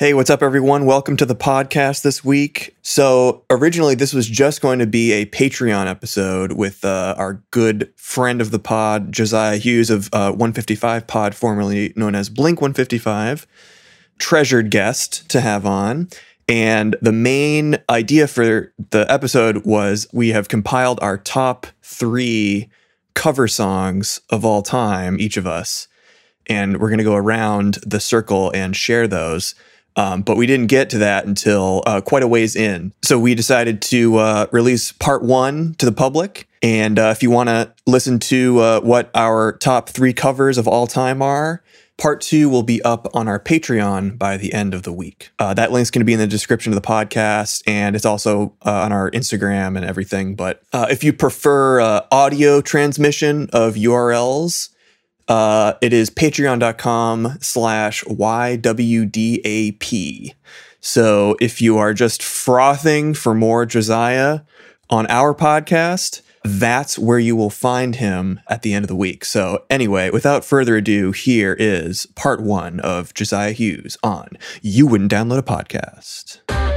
Hey, what's up, everyone? Welcome to the podcast this week. So, originally, this was just going to be a Patreon episode with uh, our good friend of the pod, Josiah Hughes of uh, 155 Pod, formerly known as Blink 155, treasured guest to have on. And the main idea for the episode was we have compiled our top three cover songs of all time, each of us. And we're going to go around the circle and share those. Um, but we didn't get to that until uh, quite a ways in. So we decided to uh, release part one to the public. And uh, if you want to listen to uh, what our top three covers of all time are, part two will be up on our Patreon by the end of the week. Uh, that link's going to be in the description of the podcast, and it's also uh, on our Instagram and everything. But if you prefer audio transmission of URLs, uh, it is patreon.com slash YWDAP. So if you are just frothing for more Josiah on our podcast, that's where you will find him at the end of the week. So, anyway, without further ado, here is part one of Josiah Hughes on You Wouldn't Download a Podcast.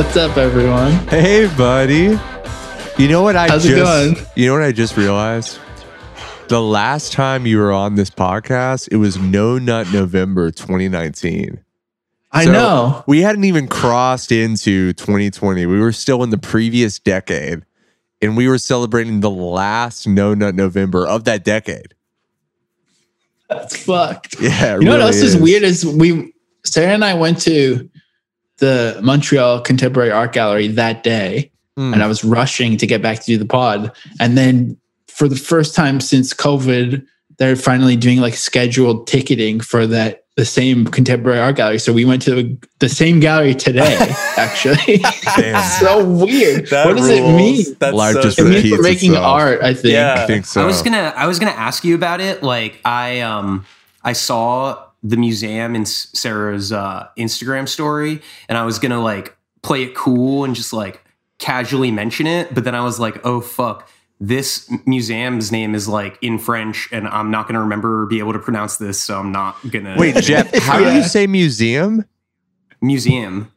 What's up, everyone? Hey, buddy. You know what I How's just it going? You know what I just realized? The last time you were on this podcast, it was No Nut November 2019. I So, know. We hadn't even crossed into 2020. We were still in the previous decade, and we were celebrating the last No Nut November of that decade. That's fucked. Yeah, You know what really else is. weird is we Sarah and I went to the Montreal Contemporary Art Gallery that day, Mm. and I was rushing to get back to do the pod. And then for the first time since COVID, they're finally doing like scheduled ticketing for that the same contemporary art gallery. So we went to the same gallery today, actually. So weird. what does it mean? That's Life so just It means repeats we're making itself. art, I think. Yeah. I think so. I was gonna I was gonna ask you about it. Like I um I saw the museum in Sarah's uh, Instagram story, and I was gonna like play it cool and just like casually mention it, but then I was like, oh fuck. This museum's name is like in French, and I'm not gonna remember or be able to pronounce this, so I'm not gonna. Wait, Jeff, how do you say museum? museum.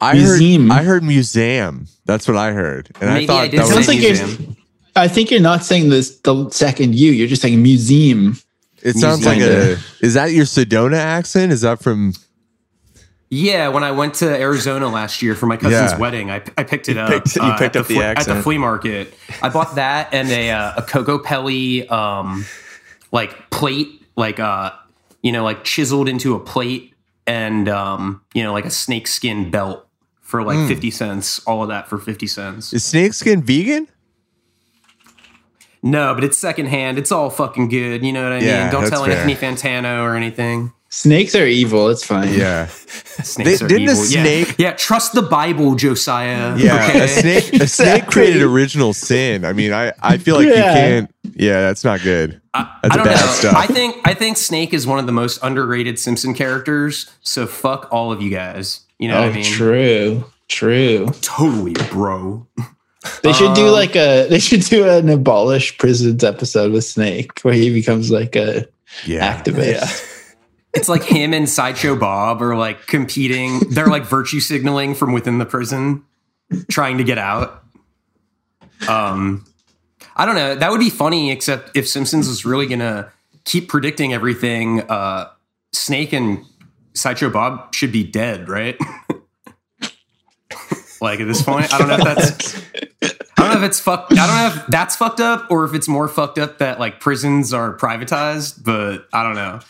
I Museum. heard I heard museum. That's what I heard. And Maybe I thought I that was Sounds like you're- museum. I think you're not saying this the second you. You're just saying museum. It sounds like a. Is that your Sedona accent? Is that from? Yeah, when I went to Arizona last year for my cousin's Yeah. wedding, I, I picked it up. picked- you uh, picked at up the flea- at the flea market. I bought that and a uh, a Kokopelli um like plate, like uh you know like chiseled into a plate, and um you know like a snakeskin belt for like fifty cents. All of that for fifty cents. Is snakeskin vegan? No, but it's secondhand. It's all fucking good. You know what I Yeah, mean? Don't tell fair. Anthony Fantano or anything. Snakes are evil. It's fine. Yeah. Snakes They- are didn't a evil. Yeah. snake- Yeah. trust the Bible, Josiah. Yeah. okay? A snake. A snake created original sin. I mean, I I feel like you can't. Yeah, that's not good. I, That's I don't bad know. stuff. I think I think Snake is one of the most underrated Simpson characters. So fuck all of you guys. You know Oh, what I mean? true. True. Totally, bro. They should do Um, like a they should do an abolish prisons episode with Snake where he becomes like a Yeah. activist. Yeah. It's like him and Sideshow Bob are like competing. They're like virtue signaling from within the prison, trying to get out. Um, I don't know. That would be funny, except if Simpsons was really gonna keep predicting everything, uh, Snake and Sideshow Bob should be dead, right? Like at this point, I don't know if that's I don't know if it's fucked. I don't know if that's fucked up or if it's more fucked up that like prisons are privatized. But I don't know.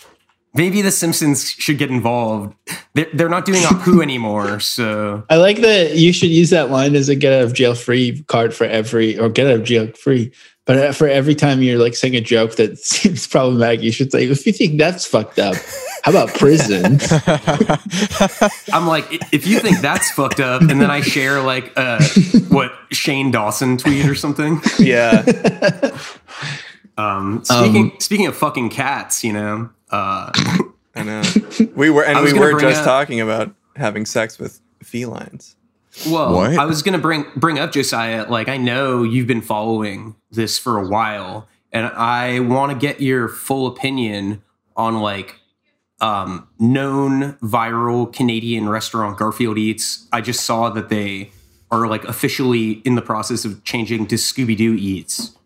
Maybe the Simpsons should get involved. They're, they're not doing Apu anymore, so I like that you should use that line as a get out of jail free card for every or get out of jail free. But uh, for every time you're like saying a joke that seems problematic, you should say, if you think that's fucked up, how about prison? I'm like, if you think that's fucked up, and then I share like uh, what Shane Dawson tweet or something. Yeah. Um, speaking speaking of fucking cats, you know, uh, I know. We were, and we were just up- talking about having sex with felines. Well, What? I was gonna bring bring up Josiah. Like, I know you've been following this for a while, and I want to get your full opinion on like um, known viral Canadian restaurant Garfield Eats. I just saw that they are like officially in the process of changing to Scooby Doo Eats.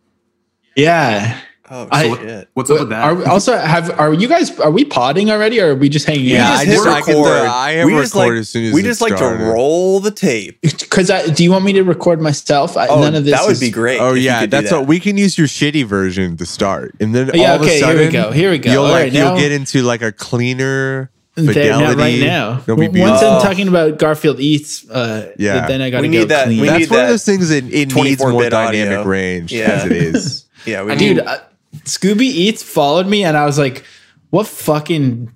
yeah. Oh I- shit! What's up with that? Are we also have are you guys are we potting already or are we just hanging Yeah, out? I hit just- I can- I have we just like, as soon as we just like to roll the tape. Because do you want me to record myself? I, Oh, none of this that would is- be great. Oh yeah, could do that's that. what we can use your shitty version to start, and then Yeah, all of okay, a here we go, here we go. You'll All like right, you'll now- get into like a cleaner They're fidelity not right now. It'll be Once beautiful. I'm talking about Garfield Eats, uh, Yeah. then I got to We go need that- clean. we That's need one of those things that it needs more dynamic range Yeah. as it is. Yeah, we dude need- scooby eats followed me and i was like what fucking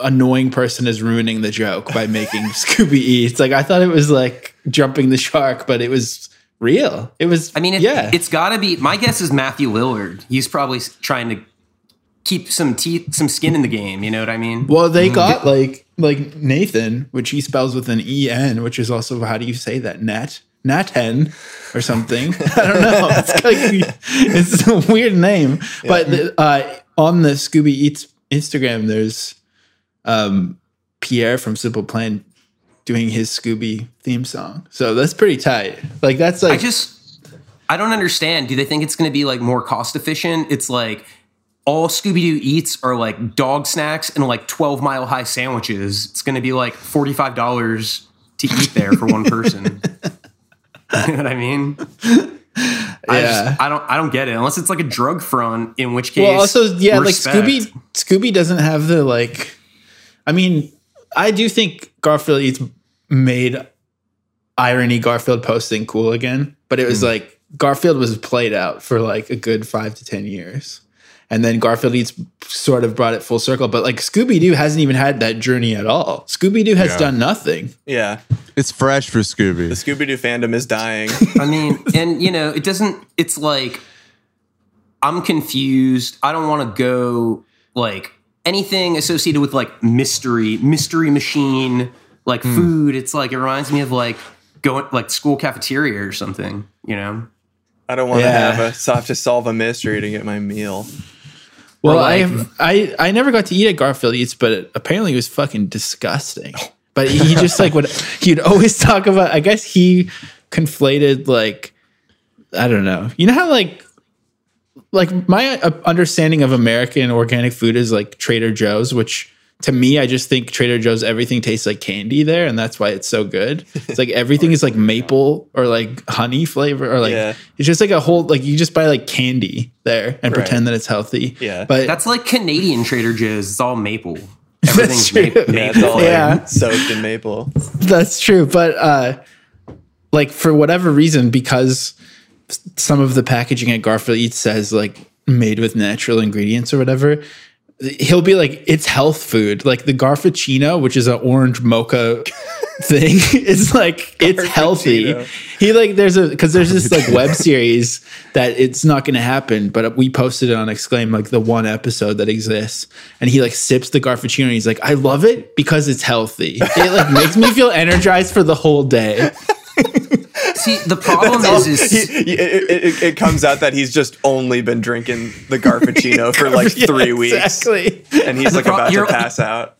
annoying person is ruining the joke by making scooby eats like i thought it was like jumping the shark but it was real it was I mean, it, yeah it's got to be. My guess is Matthew Lillard. He's probably trying to keep some teeth, some skin in the game. You know what I mean? well they mm. got like like nathan which he spells with an en which is also how do you say that nat naten or something i don't know it's like it's a weird name but the, uh on the scooby eats instagram there's um pierre from simple plan doing his scooby theme song so that's pretty tight like that's I like just, I don't understand. Do they think it's going to be like more cost efficient? It's like all Scooby Doo eats are like dog snacks and like twelve mile high sandwiches. It's going to be like forty five dollars to eat there for one person. you know what I mean? I Yeah. just, I don't, I don't get it unless it's like a drug front. In which case, well also yeah respect. like scooby scooby doesn't have the like i mean i do think garfield eats made irony garfield posting cool again but it was Hmm. like garfield was played out for like a good five to ten years and then garfield eats sort of brought it full circle but like scooby-doo hasn't even had that journey at all scooby-doo has Yeah. done nothing yeah. It's fresh for Scooby. The Scooby. Scooby Doo fandom is dying. I mean, and you know, it doesn't. It's like I'm confused. I don't want to go like anything associated with like mystery, mystery machine, like hmm. food. It's like it reminds me of like going like school cafeteria or something. You know, I don't want to have a so I have to solve a mystery to get my meal. Well Or, I, have, I i never got to eat at garfield eats but it, apparently it was fucking disgusting. But he just like would he'd always talk about i guess he conflated like i don't know. You know how like like my uh, understanding of american organic food is like trader joe's which to me i just think trader joe's everything tastes like candy there and that's why it's so good it's like everything is like maple or like honey flavor or like Yeah. it's just like a whole like you just buy like candy there and Right. pretend that it's healthy Yeah. but that's like Canadian Trader Joe's. It's all maple. That's Everything's true. ma- Yeah, it's maple. all like, Yeah. soaked in maple. That's true, but uh like for whatever reason because some of the packaging at Garfield Eats says like made with natural ingredients or whatever, he'll be like it's health food. Like the Garfuccino, which is an orange mocha thing, is like it's healthy. He like there's a because there's this like web series that it's not going to happen, but we posted it on Exclaim like the one episode that exists, and he like sips the Garfuccino. And he's like, I love it because it's healthy. It like makes me feel energized for the whole day. See, the problem is, is He- he- it, it- it comes out that he's just only been drinking the Garfuccino for like Yeah, three weeks, exactly. and he's like pro- about to pass out.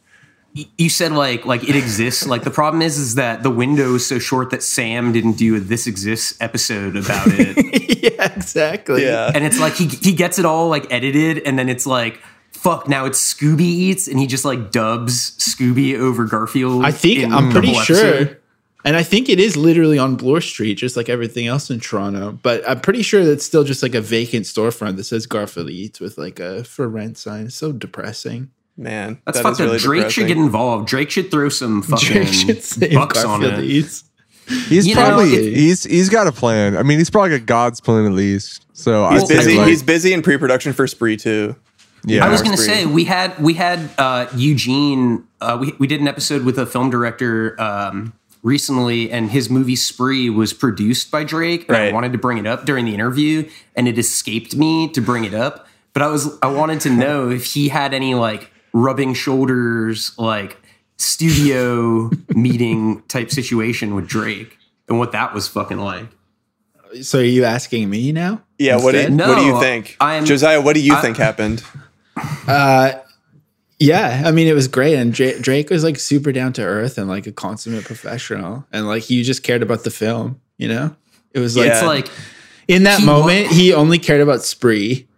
you said like like it exists. Like the problem is is that the window is so short that Sam didn't do a this exists episode about it. yeah, exactly. Yeah, and it's like he he gets it all like edited and then it's like fuck now it's Scooby eats and he just like dubs Scooby over Garfield. I think in I'm pretty whole sure. Episode. And I think it is literally on Bloor Street, just like everything else in Toronto. But I'm pretty sure that's still just like a vacant storefront that says Garfield Eats with like a for rent sign. It's so depressing. Man, That's that is fucked up. really Drake should get involved. Drake should throw some fucking Drake should bucks on it. Eats. He's You know, probably it- he's he's got a plan. I mean, he's probably got God's plan at least. So He's I'd busy. like, he's busy in pre-production for Spree too. yeah. I was going to say we had we had uh, Eugene. Uh, we we did an episode with a film director um, recently, and his movie Spree was produced by Drake. And I wanted to bring it up during the interview, and it escaped me to bring it up. But I was I wanted to know if he had any like rubbing shoulders, like studio meeting type situation with Drake, and what that was fucking like. So are you asking me now? Yeah. What do you, Instead? what do you think, I'm- Josiah? What do you I- think happened? Uh, yeah, I mean, it was great, and Drake, Drake was like super down to earth and like a consummate professional, and like he just cared about the film. You know, it was like Yeah. It's like in that he moment wa- he only cared about Spree.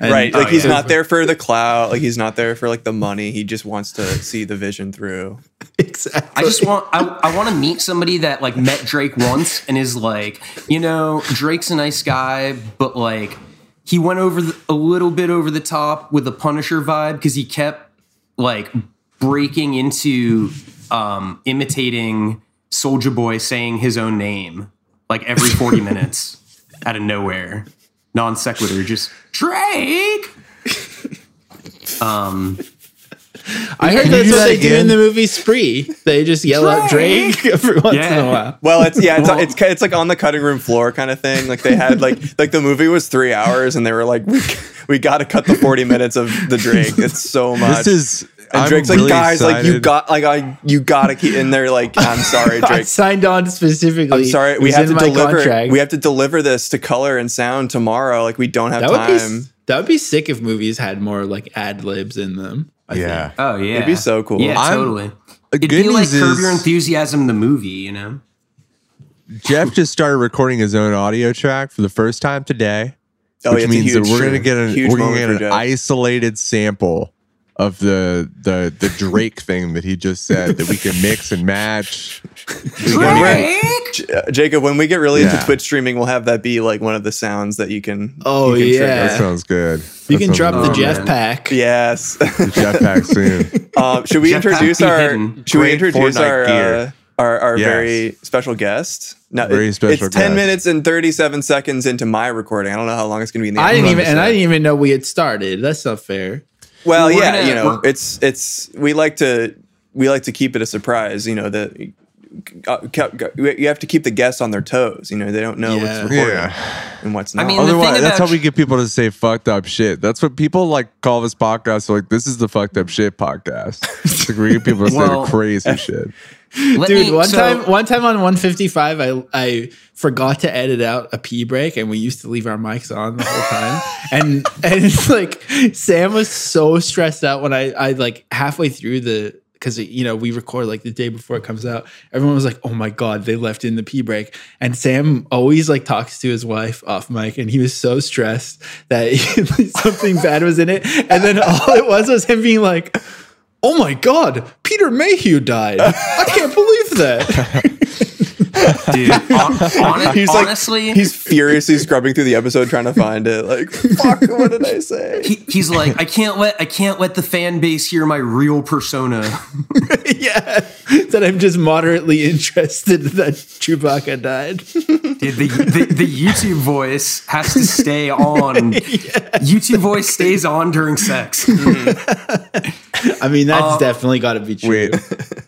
And- right. Like oh, he's yeah. not there for the clout. Like he's not there for like the money. He just wants to see the vision through. exactly. I just want I, I want to meet somebody that like met Drake once and is like, you know, Drake's a nice guy, but like he went over the, a little bit over the top with the Punisher vibe because he kept like breaking into um imitating Soulja Boy saying his own name like every 40 minutes out of nowhere. Non sequitur, just Drake. Um I heard that's what that they do in the movie Spree. They just yell out Drake every once in a while. Well, it's yeah, it's Well- it's it's like on the cutting room floor kind of thing. Like they had like like the movie was three hours, and they were like, we we got to cut the forty minutes of the Drake. It's so much. this is and I'm Drake's really like, guys, like you got like I you got to keep in there. Like I'm sorry, I Drake. signed on specifically. I'm sorry. We have to deliver. contract. We have to deliver this to color and sound tomorrow. Like we don't have that would time. be that would be sick if movies had more like ad libs in them. I yeah. think. Oh yeah, It'd be so cool. Yeah, I'm- totally. It'd good be like news Curb is Your Enthusiasm, the movie. You know. Jeff just started recording his own audio track for the first time today, Oh, which yeah, it's a means that we're gonna get an we're gonna get an Jeff. isolated sample of the the the Drake thing that he just said that we can mix and match. J- uh, Jacob, when we get really Yeah. into Twitch streaming, we'll have that be like one of the sounds that you can. Oh, you can trigger. yeah. That sounds good. You That can sounds drop the Oh, Jeff man. pack. Yes. good. Jetpack soon. um, should we Jetpack introduce our? hidden. Should we introduce Fortnite our, uh, our our Yes. very special guest? No, Very it- special It's ten guest. minutes and thirty seven seconds into my recording. I don't know how long it's going to be in the. I didn't even, and I didn't even know we had started. That's not fair. Well, We're yeah, gonna- you know, it's it's we like to we like to keep it a surprise. You know that uh, you have to keep the guests on their toes. You know they don't know Yeah. what's recorded Yeah. and what's not. I mean, Otherwise, that's how we get people to say fucked up shit. That's what people like call this podcast. Like, this is the fucked up shit podcast. It's like we get people to say Well- the crazy shit. Let Dude, me- one so- time, one time on 155, I I forgot to edit out a pee break, and we used to leave our mics on the whole time. and and it's like Sam was so stressed out when I I like halfway through the because you know we record like the day before it comes out. Everyone was like, "Oh my god, they left in the pee break." And Sam always like talks to his wife off mic, and he was so stressed that something bad was in it. And then all it was was him being like. Oh my God, Peter Mayhew died. I can't believe that. dude. hon- hon- he's like honestly, he's furiously scrubbing through the episode trying to find it. Like, fuck, what did I say? he, he's like, I can't let I can't let the fan base hear my real persona. yeah, that I'm just moderately interested that Chewbacca died. Dude, the, the the YouTube voice has to stay on. YouTube voice stays on during sex. I mean, that's Uh, definitely got to be true. Wait.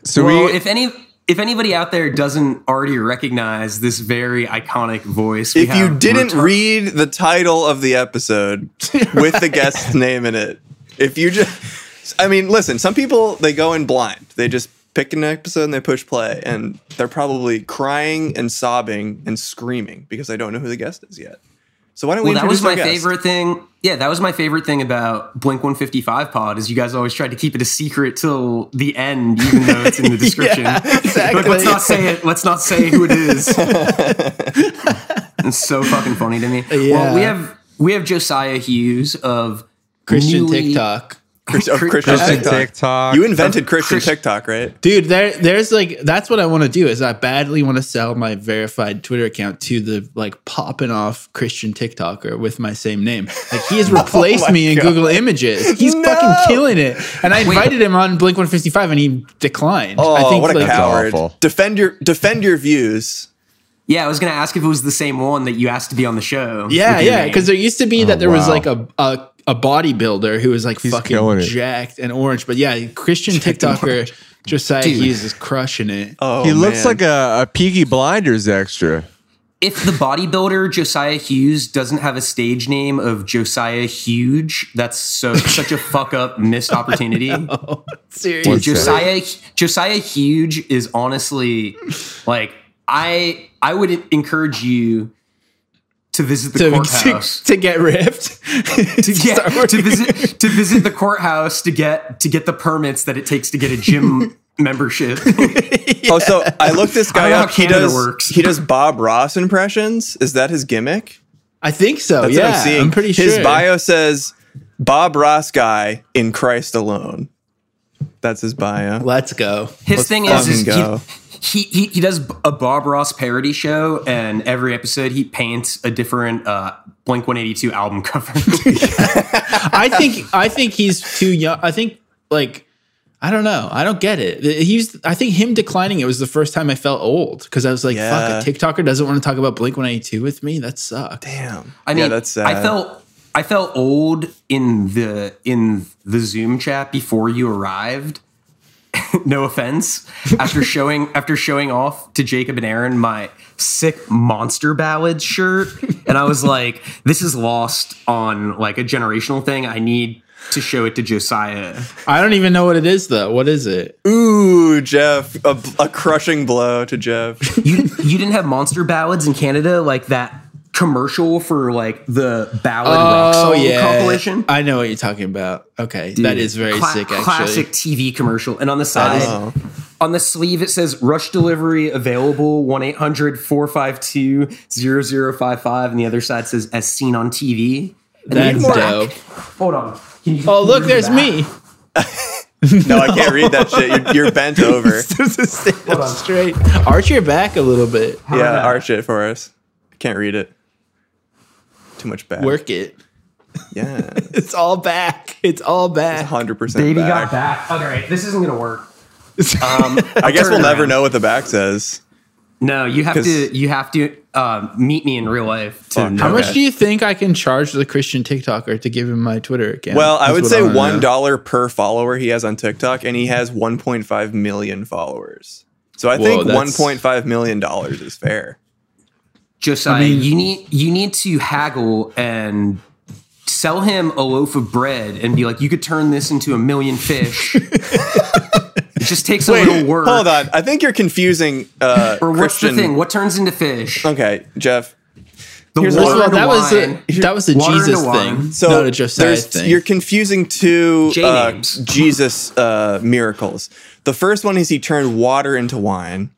So well, we if any if anybody out there doesn't already recognize this very iconic voice, If you didn't retar- read the title of the episode with the guest's name in it, if you just, I mean, listen, some people they go in blind. They just pick an episode and they push play, and they're probably crying and sobbing and screaming because they don't know who the guest is yet. So why don't we? Well, that was my favorite thing. Yeah, that was my favorite thing about Blink 155 pod is you guys always tried to keep it a secret till the end, even though it's in the description. Yeah, exactly. But let's not say it. Let's not say who it is. it's so fucking funny to me. Yeah. Well, we have we have Josiah Hughes of Christian newly- TikTok. Chris- of Christian Christian TikTok. TikTok. You invented Christian Chris- TikTok, right? Dude, there, there's like that's what I want to do. Is I badly want to sell my verified Twitter account to the like popping off Christian TikToker with my same name. Like he has oh replaced Oh my me in God. Google Images. He's No. fucking killing it. And I invited him on Blink 155, and he declined. Oh, I think what a like, coward! Defend your defend your views. Yeah, I was gonna ask if it was the same one that you asked to be on the show. Yeah, yeah. Because there used to be oh, that Oh, there was like a, a a bodybuilder who was like killing fucking it. jacked and orange. But yeah, Christian TikToker Josiah Dude. Hughes is crushing it. Oh, he looks man. like a, a Peaky Blinders extra. if the bodybuilder Josiah Hughes doesn't have a stage name of Josiah Huge, that's so such a fuck up missed opportunity. Seriously. What's? Josiah Josiah Huge is honestly like I I would encourage you to visit the to, courthouse. to, to get ripped. to get to visit to visit the courthouse to get to get the permits that it takes to get a gym membership. Oh, so I looked this guy I don't know up. He does works. he does Bob Ross impressions. Is that his gimmick? I think so. That's yeah, what I'm seeing. I'm pretty sure his bio says Bob Ross guy in Christ alone. That's his bio. Let's go. His Let's thing is, is go. he, he he he does a Bob Ross parody show, and every episode he paints a different uh, Blink One Eighty Two album cover. I think I think he's too young. I think like I don't know. I don't get it. He's I think him declining it was the first time I felt old because I was like, Yeah. fuck, a TikToker doesn't want to talk about Blink 182 with me. That sucks. Damn. I mean, yeah, that's sad. I felt I felt old in the in the Zoom chat before you arrived. no offense. After showing after showing off to Jacob and Aaron my sick monster ballads shirt, and I was like, this is lost on like a generational thing. I need to show it to Josiah. I don't even know what it is though. What is it? Ooh, Jeff, a, a crushing blow to Jeff. You you didn't have monster ballads in Canada like that commercial for like the ballad rock oh, song compilation. I know what you're talking about. Okay, that is very Cla- sick. Actually, Classic TV commercial. And on the side, Oh. on the sleeve, it says Rush Delivery available 1 800 452 0055. And the other side says as seen on TV. And That's the back- dope. Hold on. Can you Oh, look, there's the back? me. No, I can't read that shit. You're, you're bent over. Stand up straight. Arch your back a little bit. Yeah, arch it for us. Can't read it. Too much back. Work it. Yeah, It's all back. It's all back. hundred percent Baby back. got back. All right, this isn't going to work. I guess we'll never know what the back says. No, you have 'Cause- to. You have to uh, meet me in real life to know How much Okay. do you think I can charge the Christian TikToker to give him my Twitter account? Well, I would say wanna one per follower he has on TikTok, and he has 1.5 million followers. So I Whoa, think 1.5 million dollars is fair. Josiah, I mean- you need you need to haggle and sell him a loaf of bread and be like, you could turn this into a million fish. it just takes a little work. Hold on. I think you're confusing uh, Or what's Christian. the thing? What turns into fish? Okay, Jeff. The here's water what- Well, into that was wine. a, that was a Water Jesus thing, So not a Josiah there's- thing. You're confusing two uh. Jesus uh, miracles. The first one is he turned water into wine.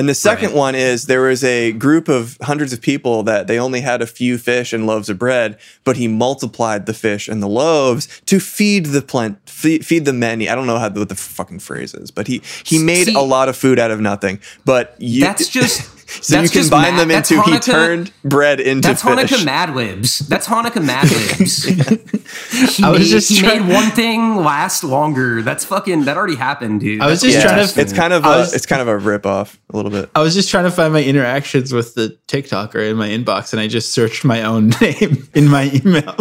And the second Right. one is there was a group of hundreds of people that they only had a few fish and loaves of bread, but he multiplied the fish and the loaves to feed the plant, feed, feed the many. I don't know how what the fucking phrase is, but he he made See- a lot of food out of nothing. But you, That's just so that's you combine Mad- them that's into he turned bread into That's fish. Hanukkah Mad Libs. That's Hanukkah Mad Libs. he I was made, just he trying- made one thing last longer. That's fucking. That already happened, dude. I was That's just yeah, trying to- it's kind of I a, was- it's kind of a rip off a little bit. I was just trying to find my interactions with the TikToker in my inbox, and I just searched my own name in my email.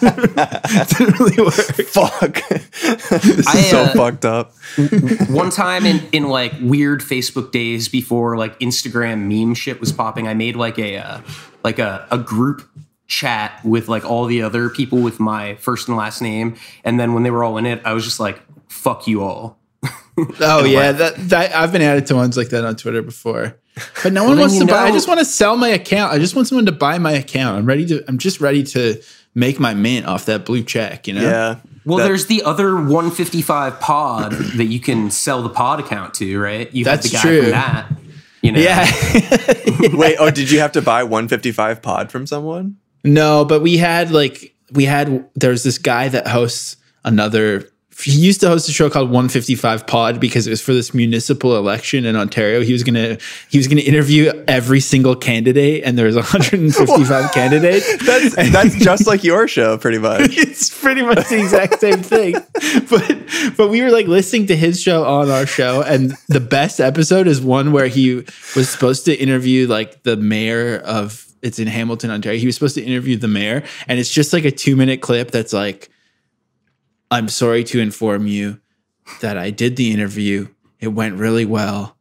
Didn't really work. Fuck. this I, is so uh, fucked up. one time in in like weird Facebook days before like Instagram meme shit was popping, I made like a uh, like a a group chat with like all the other people with my first and last name, and then when they were all in it, I was just like, "Fuck you all." Oh yeah, that, that I've been added to ones like that on Twitter before, but no one then wants you to buy. I just want to sell my account. I just want someone to buy my account. I'm ready to. I'm just ready to make my mint off that blue check. You know. Yeah. Well, That- there's the other 155 pod that you can sell the pod account to, right? You That's have the guy true. from that. You know, Yeah. Wait, oh, did you have to buy 155 pod from someone? No, but we had like we had there's this guy that hosts another he used to host a show called 155 Pod because it was for this municipal election in Ontario. He was gonna he was gonna interview every single candidate, and there was 155 candidates. That's that's just like your show, pretty much. It's pretty much the exact same thing. But but we were like listening to his show on our show, and the best episode is one where he was supposed to interview like the mayor of it's in Hamilton, Ontario. He was supposed to interview the mayor, and it's just like a two minute clip that's like I'm sorry to inform you that I did the interview. It went really well.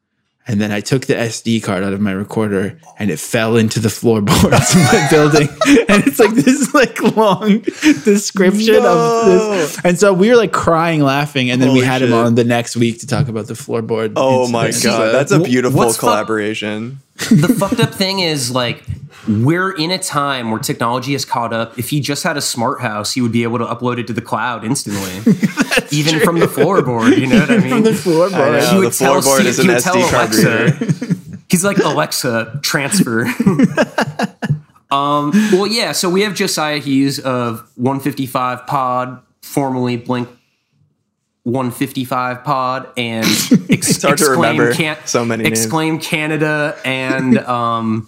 And then I took the SD card out of my recorder and it fell into the floorboards of my building. And it's like this like long description No. of this. And so we were like crying, laughing. And then we Holy had him on the next week to talk about the floorboard. Oh my god, that's a beautiful what's fu- collaboration. the fucked up thing is like we're in a time where technology has caught up. If he just had a smart house, he would be able to upload it to the cloud instantly, even from the floorboard. You know what I mean? from the floorboard. I know. He would the tell floorboard Steve- is an he would tell SD card Alexa- reader. He's like Alexa transfer. um, well, yeah. So we have Josiah Hughes of 155 Pod, formerly Blink 155 Pod, and ex- hard to Exclaim remember Can- so many names. Exclaim Canada and um,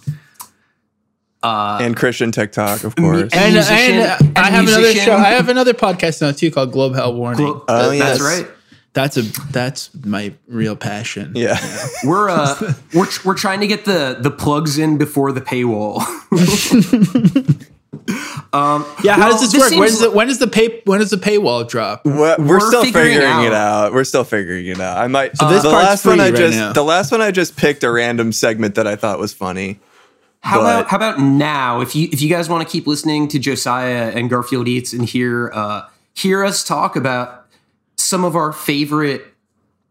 uh, and Christian TikTok, of course. And And, musician- and, and I have another show. I have another podcast now too called Globe Hell Warning. Glo- Oh, that's yes. right. That's a that's my real passion. yeah. We're uh we're we're trying to get the the plugs in before the paywall. um Yeah, how well, does this, work? When is, seems the, when does the pay when does the paywall drop? We're, we're We're still figuring figuring, it it out. We're still figuring it out. I might. So this the last one I right just now. the last one I just picked a random segment that I thought was funny. How But- about how about now? If you if you guys want to keep listening to Josiah and Garfield Eats and hear uh, hear us talk about some of our favorite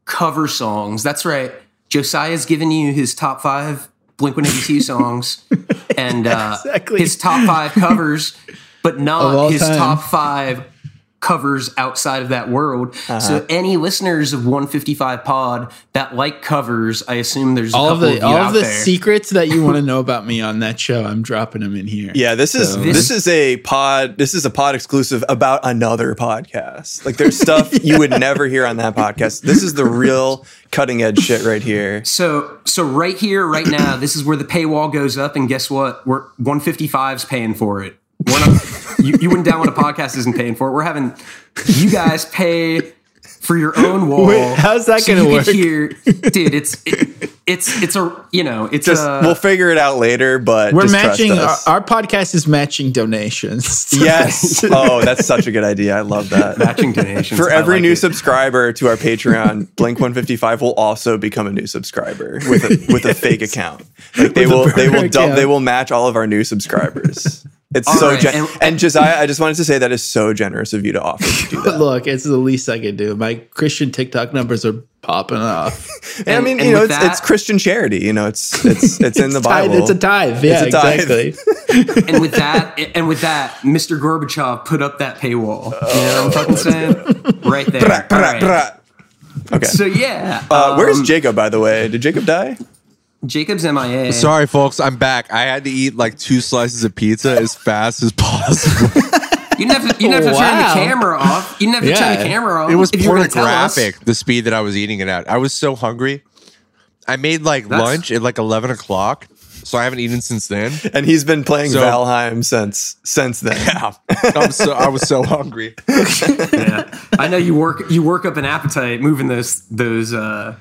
cover songs. That's right. Josiah's given you his top five Blink One Eighty Two songs and uh, Exactly. his top five covers, but not his time. top five covers outside of that world. Uh-huh. So any listeners of 155 Pod that like covers, I assume there's a All of couple the you all out of the there. secrets that you want to know about me on that show, I'm dropping them in here. Yeah, this is So- this is a pod. This is a pod exclusive about another podcast. Like there's stuff you would never hear on that podcast. This is the real cutting edge shit right here. So so right here, right now, this is where the paywall goes up, and guess what? We're 155's paying for it. We're not, you, you wouldn't download a podcast isn't paying for it. We're having you guys pay for your own wall. Wait, how's that gonna work? Could hear, dude, it's it, it's it's a you know it's Just a, we'll figure it out later, but We're just matching our, us. our podcast is matching donations. yes. Oh, that's such a good idea. I love that. matching donations For every like new it. subscriber to our Patreon, Blink 155 will also become a new subscriber with a with a fake account. Like they With will they will burner dub, account. they will match all of our new subscribers. It's All so right, gen- and- and, Josiah, I just wanted to say that is so generous of you to offer to do that. look, it's the least I can do. My Christian TikTok numbers are popping off. And, I mean, and you know, it's, that- it's Christian charity. You know, it's it's it's in the It's tithe- Bible. It's a tithe. Yeah, It's a tithe. exactly. and with that and with that, Mr. Gorbachev put up that paywall. You know what I'm fucking saying? Right there. Bra, bra, All right. bra. Okay. So yeah, Uh, where's um, Jacob, by the way? Did Jacob die? Jacob's MIA? Sorry, folks, I'm back. I had to eat like two slices of pizza as fast as possible. You didn't have to, you didn't have to turn the camera off. You didn't have to turn the camera off. It was if you were gonna tell us. pornographic, the speed that I was eating it at. I was so hungry. I made like That's- lunch at like 11 o'clock, so I haven't eaten since then. And he's been playing So- Valheim since since then. I'm so, I was so hungry. Yeah. I know you work you work up an appetite moving those those uh,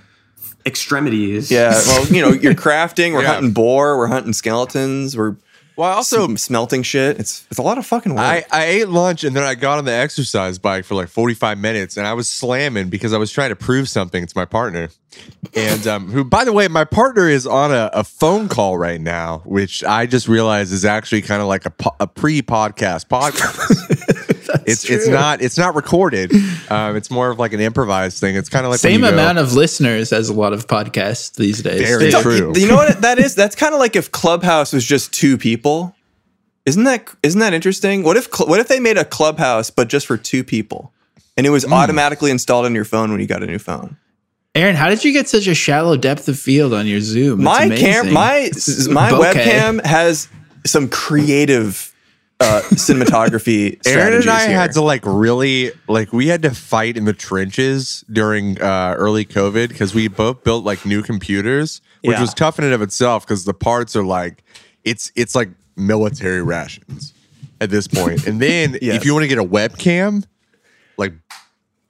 extremities. Yeah, well, you know, you're crafting. We're Yeah. hunting boar. We're hunting skeletons. We're Well, I also also smelting shit. It's it's a lot of fucking work. I, I ate lunch and then I got on the exercise bike for like 45 minutes and I was slamming because I was trying to prove something to my partner. And um, who, by the way, my partner is on a, a phone call right now, which I just realized is actually kind of like a, po- a pre-podcast podcast. it's it's true. not it's not recorded. Um, it's more of like an improvised thing. It's kind of like Same amount of listeners as a lot of podcasts these days. Very too. true. You know what that is? That's kind of like if Clubhouse was just two people. Isn't that isn't that interesting? What if what if they made a Clubhouse but just for two people, and it was automatically installed on your phone when you got a new phone? Aaron, how did you get such a shallow depth of field on your Zoom? It's my cam my my bokeh. webcam has some creative uh, cinematography. Aaron and I here. had to like really like we had to fight in the trenches during uh, early COVID because we both built like new computers, which Yeah. was tough in and of itself because the parts are like it's it's like military rations at this point. And then Yes. if you want to get a webcam, like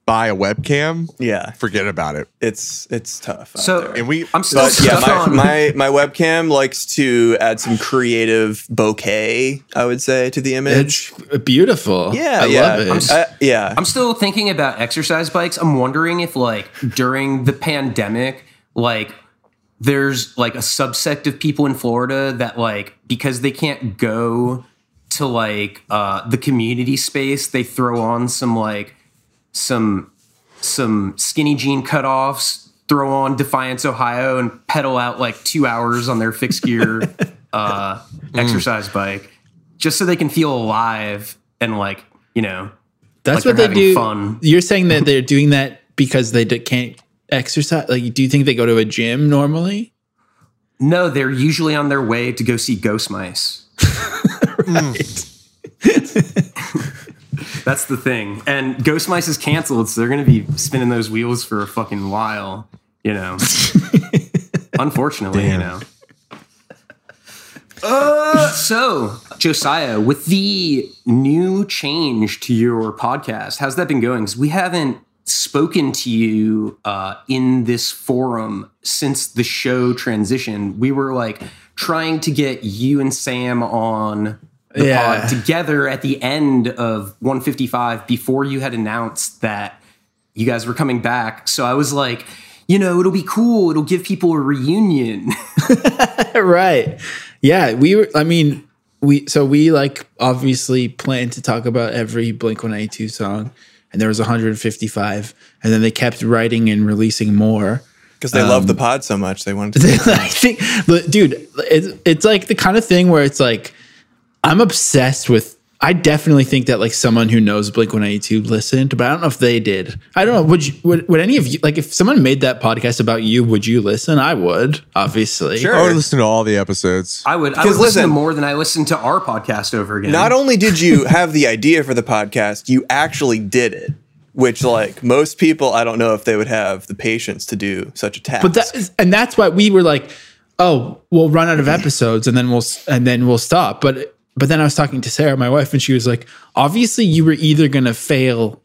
buy a webcam, yeah, forget about it. it's it's tough. So. And we I'm still But yeah, stuck my, on my my webcam likes to add some creative bouquet. I would say to the image. It's beautiful. yeah, I yeah, love it. I'm Uh, yeah. I'm still thinking about exercise bikes. I'm wondering if like during the pandemic, like there's like a subset of people in Florida that like because they can't go to like uh the community space, they throw on some like some some skinny jean cutoffs, throw on Defiance, Ohio, and pedal out like two hours on their fixed gear uh exercise bike. Just so they can feel alive and like, you know, That's like what they're they having do. fun. You're saying that they're doing that because they d- can't exercise. Like, do you think they go to a gym normally? No, they're usually on their way to go see Ghost Mice. That's the thing. And Ghost Mice is canceled, so they're going to be spinning those wheels for a fucking while, you know. Unfortunately, you know. Uh, so, Josiah, with the new change to your podcast, how's that been going? 'Cause we haven't spoken to you uh, in this forum since the show transitioned. We were like trying to get you and Sam on the Yeah. pod together at the end of 155 before you had announced that you guys were coming back. So I was like, you know, it'll be cool. It'll give people a reunion. right. Yeah, we were. I mean, we so we like obviously planned to talk about every Blink One Eighty Two song, and there was 155, and then they kept writing and releasing more. because they love the um, pod so much, they wanted to. I think, but dude, it's, it's like the kind of thing where it's like, I'm obsessed with. I definitely think that like someone who knows Blink 182 listened, but I don't know if they did. I don't know. Would you, would, would any of you, like if someone made that podcast about you, would you listen? I would, obviously. Sure. I would listen to all the episodes. I would, I Because would listen to more than I listen to our podcast over again. Not only did you have the idea for the podcast, you actually did it. Which, like most people, I don't know if they would have the patience to do such a task. But that is, and that's why we were like, oh, we'll run out of episodes and then we'll and then we'll stop. But but then I was talking to Sarah, my wife, and she was like, obviously you were either gonna fail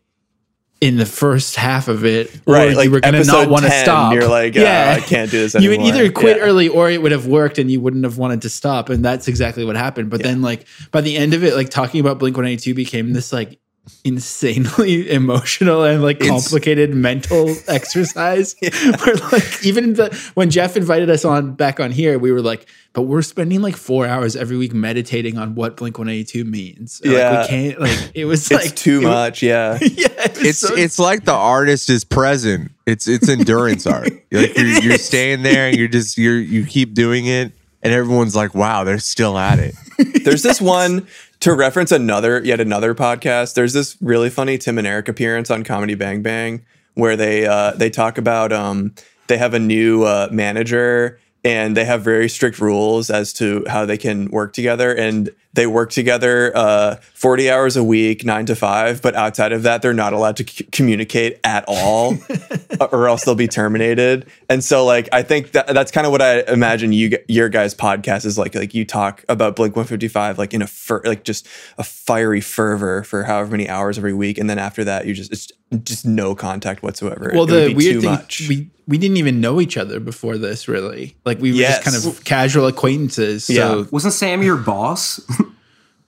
in the first half of it, or Right, like you were gonna not want to stop. you're like, "Ah, I can't do this Anymore. You would either quit Yeah. early or it would have worked and you wouldn't have wanted to stop. And that's exactly what happened. But then like by the end of it, like talking about Blink 182 became this like insanely emotional and like complicated mental exercise where like even the when jeff invited us on back on here we were like but we're spending like four hours every week meditating on what blink 182 means like Yeah. we can't like it was it's like too it much. Yeah. yeah it it's so- it's like the artist is present. It's it's endurance art. Like you're, you're staying there and you're just you're you keep doing it, and everyone's like, "Wow, they're still at it." There's this one to reference another, yet another podcast. There's this really funny Tim and Eric appearance on Comedy Bang Bang where they uh, they talk about um, they have a new uh, manager and they have very strict rules as to how they can work together and they work together uh, 40 hours a week 9 to 5 but outside of that they're not allowed to c- communicate at all or else they'll be terminated and so like i think that that's kind of what i imagine you your guys podcast is like like you talk about blink 155 like in a fer- like just a fiery fervor for however many hours every week and then after that you just it's just no contact whatsoever well It would the be weird too thing much. we we didn't even know each other before this really like we were Yes. just kind of casual acquaintances so Yeah. Wasn't Sam your boss?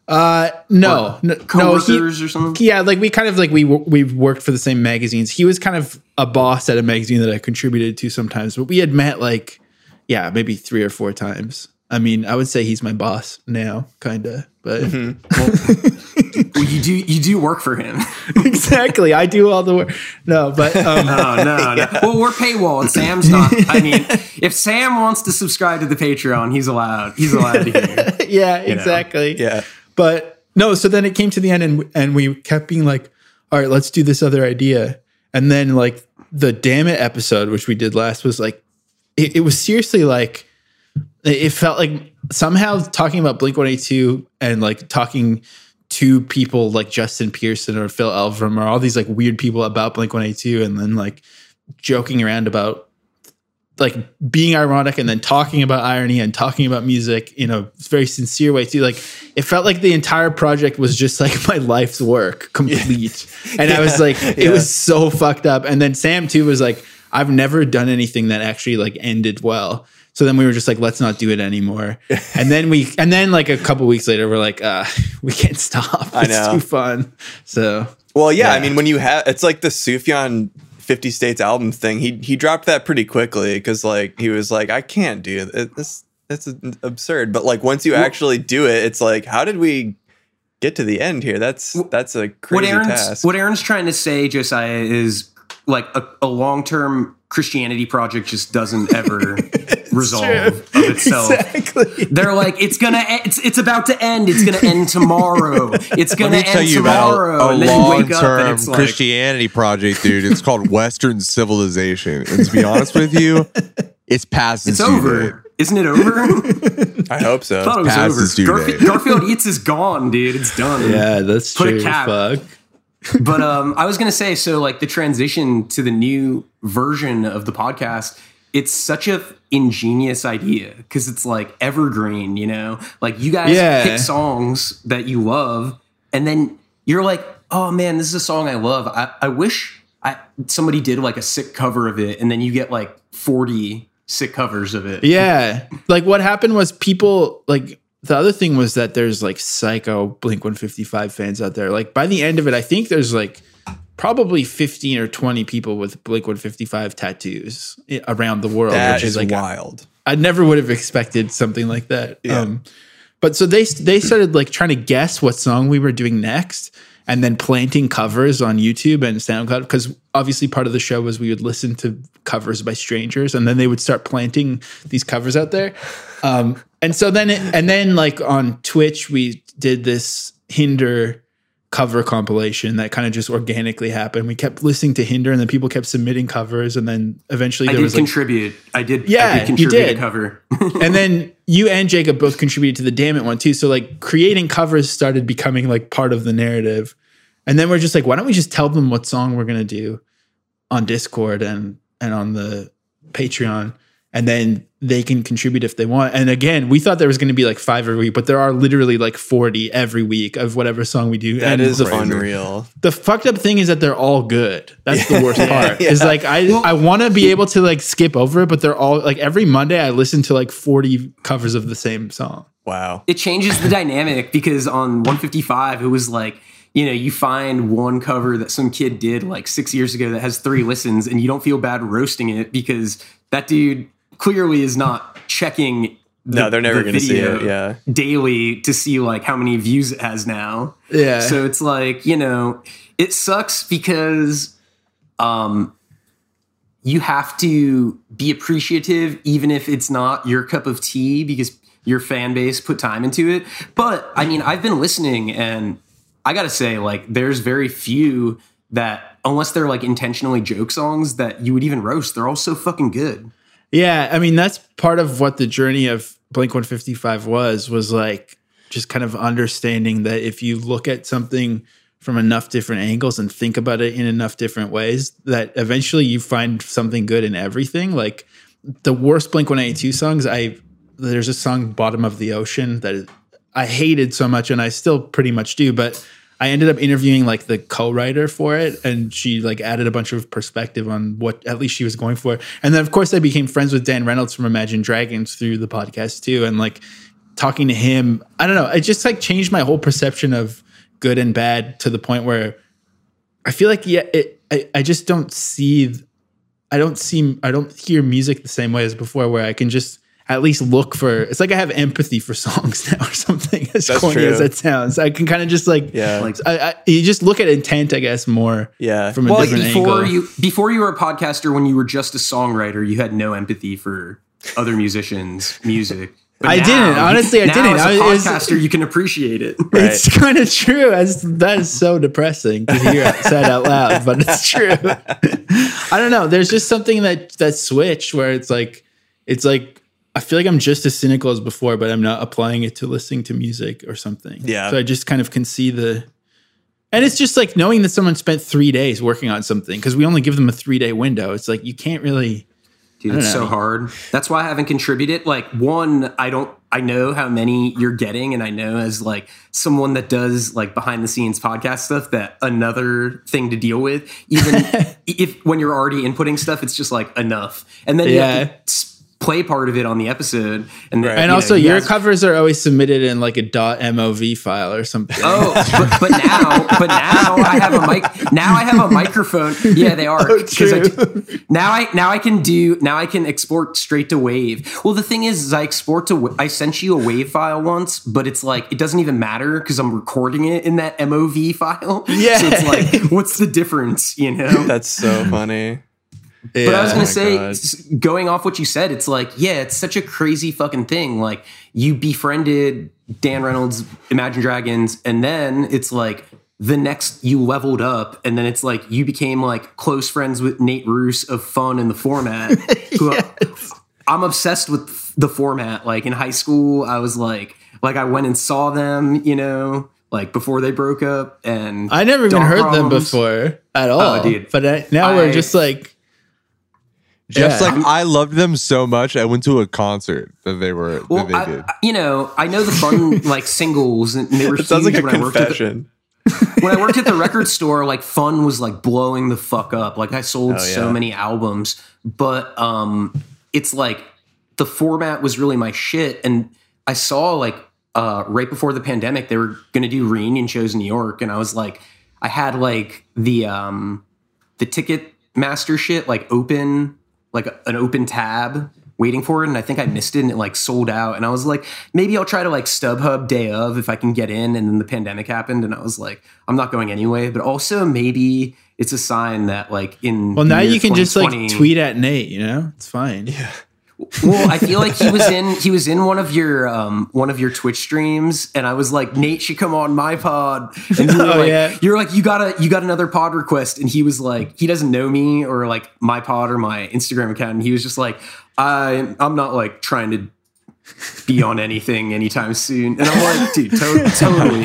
uh no no, no he, or something? Yeah, like we kind of like we we worked for the same magazines. He was kind of a boss at a magazine that I contributed to sometimes, but we had met like yeah, maybe three or four times. I mean, I would say he's my boss now, kind of, but Well, you do you do work for him. exactly, I do all the work. No, but um, No, no, no. Well, we're paywall, and Sam's not. I mean, if Sam wants to subscribe to the Patreon, he's allowed. He's allowed to hear. yeah, exactly. yeah But no, so then it came to the end and and we kept being like, all right, let's do this other idea. And then like the damn it episode, which we did last, was like it, it was seriously like it felt like somehow talking about Blink 182 and like talking to people like Justin Pearson or Phil Elverum or all these like weird people about Blink 182 and then like joking around about like being ironic and then talking about irony and talking about music in a very sincere way too. Like it felt like the entire project was just like my life's work complete. Yeah. And yeah. I was like, it yeah. was so fucked up. And then Sam too was like, I've never done anything that actually like ended well. So then we were just like, let's not do it anymore. and then we, and then like a couple weeks later, we're like, uh, we can't stop. I know. It's too fun. So, well, yeah, yeah. I mean, when you have, it's like the Sufjan 50 States album thing. He he dropped that pretty quickly because like he was like, I can't do it. This that's absurd. But like once you actually do it, it's like, how did we get to the end here? That's that's a crazy what Aaron's, task. What Aaron's trying to say, Josiah, is like a, a long term Christianity project just doesn't ever resolve true. of itself. Exactly. They're like, it's gonna, it's it's about to end. It's gonna end tomorrow. It's gonna end tell you tomorrow. About a, a long-term Christianity like, project, dude. It's called Western civilization. And to be honest with you, it's past. It's over. Isn't it over? I hope so. I thought it was over. Garfield, Garfield Eats is gone, dude. It's done. Yeah, that's Put true. A cap. Fuck but um, I was gonna say, so like the transition to the new version of the podcast, it's such a ingenious idea because it's like evergreen, you know. Like you guys yeah. pick songs that you love, and then you're like, oh man, this is a song I love. I, I wish I somebody did like a sick cover of it, and then you get like forty sick covers of it. Yeah, like what happened was people like the other thing was that there's like psycho Blink 155 fans out there. Like by the end of it, I think there's like probably 15 or 20 people with Blink 155 tattoos around the world, that which is, is like wild. I, I, never would have expected something like that. Yeah. Um, but so they they started like trying to guess what song we were doing next and then planting covers on YouTube and SoundCloud because obviously part of the show was we would listen to covers by strangers and then they would start planting these covers out there. Um, and so then, it, and then like on Twitch, we did this Hinder cover compilation that kind of just organically happened. We kept listening to Hinder, and then people kept submitting covers, and then eventually I there did was contribute. Like, I did. Yeah, I did contribute you did. a cover. and then you and Jacob both contributed to the Dammit one too. So like creating covers started becoming like part of the narrative. And then we're just like, why don't we just tell them what song we're gonna do on Discord and and on the Patreon? and then they can contribute if they want. And again, we thought there was going to be like five every week, but there are literally like 40 every week of whatever song we do. That and is the, unreal. The fucked up thing is that they're all good. That's the worst part. yeah. Is like I I want to be able to like skip over it, but they're all like every Monday I listen to like 40 covers of the same song. Wow. It changes the dynamic because on 155 it was like you know, you find one cover that some kid did like six years ago that has three listens, and you don't feel bad roasting it because that dude clearly is not checking the, no, they're never the going to see it. Yeah, daily to see like how many views it has now. Yeah. So it's like you know, it sucks because, um, you have to be appreciative even if it's not your cup of tea because your fan base put time into it. But I mean, I've been listening and I got to say, like, there's very few that unless they're like intentionally joke songs that you would even roast. They're all so fucking good. Yeah, I mean that's part of what the journey of Blink 155 was was like just kind of understanding that if you look at something from enough different angles and think about it in enough different ways that eventually you find something good in everything. Like the worst Blink 182 songs, I there's a song Bottom of the Ocean that I hated so much and I still pretty much do, but I ended up interviewing like the co-writer for it, and she like added a bunch of perspective on what at least she was going for. And then of course I became friends with Dan Reynolds from Imagine Dragons through the podcast too, and like talking to him, I don't know, it just like changed my whole perception of good and bad to the point where I feel like yeah, it, I I just don't see, I don't see, I don't hear music the same way as before, where I can just at least look for it's like I have empathy for songs now or something as That's corny true. as that sounds. I can kind of just like yeah, like I, I, you just look at intent, I guess, more yeah from a well, different before angle. You before you were a podcaster, when you were just a songwriter, you had no empathy for other musicians' music. But I now, didn't honestly. I didn't. As a podcaster, you can appreciate it. Right? It's kind of true. As that is so depressing to hear it said out loud, but it's true. I don't know. There's just something that that switch where it's like, it's like I feel like I'm just as cynical as before, but I'm not applying it to listening to music or something. Yeah. So I just kind of can see the, and it's just like knowing that someone spent three days working on something because we only give them a three day window. It's like you can't really. Dude, I don't it's so hard. That's why I haven't contributed. Like, one, I don't, I know how many you're getting, and I know as like someone that does like behind the scenes podcast stuff, that another thing to deal with, even if when you're already inputting stuff, it's just like enough, and then you have to s- play part of it on the episode, and then, Right. And know, also, you your guys- covers are always submitted in like a .mov file or something. Oh, but, but now, but now I have a mic. Now I have a microphone. Yeah, they are. Oh, 'Cause I true. do- now I now I can do now I can export straight to Wave. Well, the thing is, is I export to I sent you a Wave file once, but it's like it doesn't even matter because I'm recording it in that MOV file. Yeah. so it's like, what's the difference? You know. That's so funny. Yeah. But I was Oh gonna my say, God. going off what you said, it's like, yeah, it's such a crazy fucking thing. Like, you befriended Dan Reynolds, Imagine Dragons, and then it's like the next you leveled up, and then it's like you became like close friends with Nate Ruess of Fun and the Format. who I'm obsessed with the format. Like in high school, I was like, like I went and saw them, you know, like before they broke up, and I never even heard them before at oh, all. Oh, dude. But I, now I- we're just like, Jeff's Yeah. like, I loved them so much. I went to a concert that they were Well, that they I, did. You know, I know the fun like singles, and they were It sounds like a huge when I worked at the, confession. when I worked at the record store. Like, fun was like blowing the fuck up. Like, I sold Oh, so many albums, but um, it's like the format was really my shit. And I saw like uh, right before the pandemic, they were going to do reunion shows in New York, and I was like, I had like the um, the ticket master shit like open like an open tab waiting for it and i think i missed it and it like sold out and i was like maybe i'll try to like stubhub day of if i can get in and then the pandemic happened and i was like i'm not going anyway but also maybe it's a sign that like in well, now you can just like tweet at Nate, you know? It's fine. Well i feel like he was in he was in one of your um one of your twitch streams and i was like nate should come on my pod. And you were Oh, like yeah. you're like you got a you got another pod request. And he was like he doesn't know me or like my pod or my instagram account and he was just like i i'm not like trying to be on anything anytime soon. And i'm like dude. To- totally.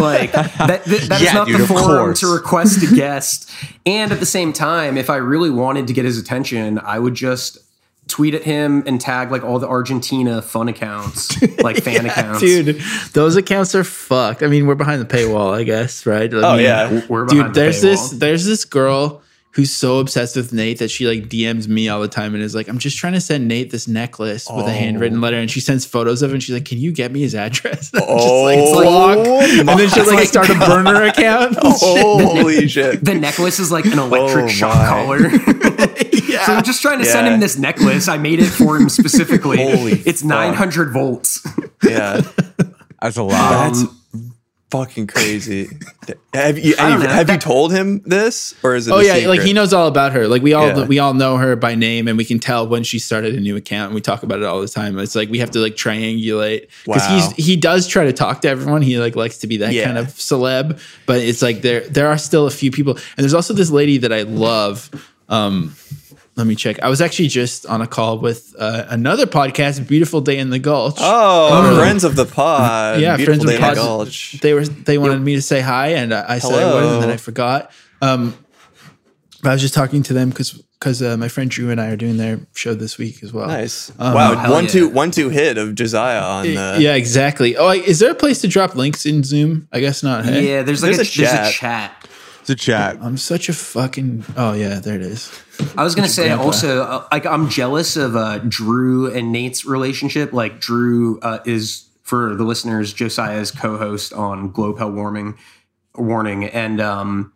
Like that, that, that is Yeah, not dude, the form course. to request a guest. And at the same time if i really wanted to get his attention i would just tweet at him and tag like all the argentina fun accounts like fan accounts Dude, those accounts are fucked. I mean, we're behind the paywall, I guess, right? I Oh mean, yeah. we're behind Dude, the there's this there's this girl who's so obsessed with Nate that she like DMs me all the time and is like, I'm just trying to send Nate this necklace with a handwritten oh. letter. And she sends photos of it and she's like, Can you get me his address? And I'm just like, Oh, block. And then she'll like like- start a burner account. Holy shit. the necklace is like an electric Oh, shock my. collar. So I'm just trying to send him this necklace. I made it for him specifically. Holy it's fuck. 900 volts. Yeah. That's a lot. Um, That's fucking crazy. Have you have, know. have you told him this or is it? Oh yeah, like he knows all about her. Like we all Yeah. we all know her by name, and we can tell when she started a new account. And we talk about it all the time. It's like we have to like triangulate because Wow. he's he does try to talk to everyone. He like likes to be that Yeah. kind of celeb, but it's like there there are still a few people, and there's also this lady that I love. Um, let me check. I was actually just on a call with uh, another podcast, Beautiful Day in the Gulch. Oh, friends of the pod. yeah, Beautiful friends Day of in pod. the Gulch. They were they wanted me to say hi, and I, I said I would, and then I forgot. Um, but I was just talking to them because because uh, my friend Drew and I are doing their show this week as well. Nice. Um, wow, hell one yeah. two one two hit of Josiah on the yeah, exactly. Oh, is there a place to drop links in Zoom? I guess not. Hey? Yeah, there's like There's a, a there's a chat. It's a chat. I'm such a fucking. Oh yeah, there it is. I was gonna say grandpa. also, uh, like I'm jealous of uh, Drew and Nate's relationship. Like Drew uh, is for the listeners, Josiah's co-host on Globe Hell Warming Warning, and um,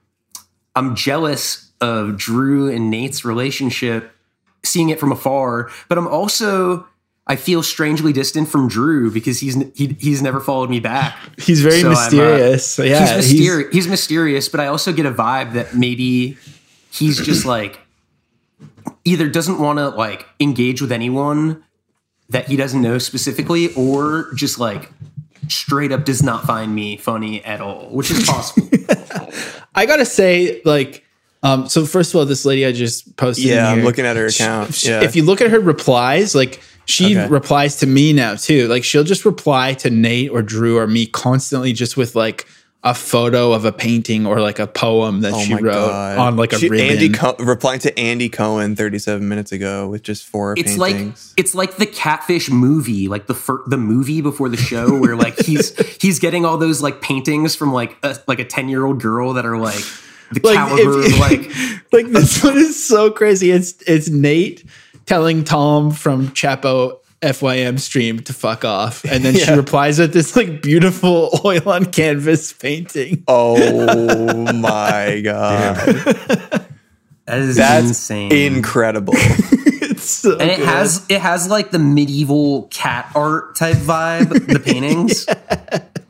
I'm jealous of Drew and Nate's relationship, seeing it from afar. But I'm also I feel strangely distant from Drew because he's he, he's never followed me back. He's very So I'm, uh, mysterious. yeah, he's mysterious. He's, mysterious, but I also get a vibe that maybe he's just like either doesn't want to like engage with anyone that he doesn't know specifically, or just like straight up does not find me funny at all, which is possible. I gotta say, like, um, so first of all, this lady I just posted. in Yeah, I'm looking at her account. sh- Yeah. If you look at her replies, like she Okay. replies to me now too. Like she'll just reply to Nate or Drew or me constantly just with like a photo of a painting or like a poem that Oh she wrote god! on like a She- ribbon. Andy Co- replying to Andy Cohen 37 minutes ago with just four It's paintings. like it's like the catfish movie, like the fir- the movie before the show, where like he's he's getting all those like paintings from like a, like a ten year old girl that are like the like, caliber if- of like like this one is so crazy. It's it's Nate telling Tom from Chapo FYM stream to fuck off, and then she replies with this like beautiful oil on canvas painting. oh my god! that is That's insane. incredible. It's so and it good. has it has like the medieval cat art type vibe. The paintings,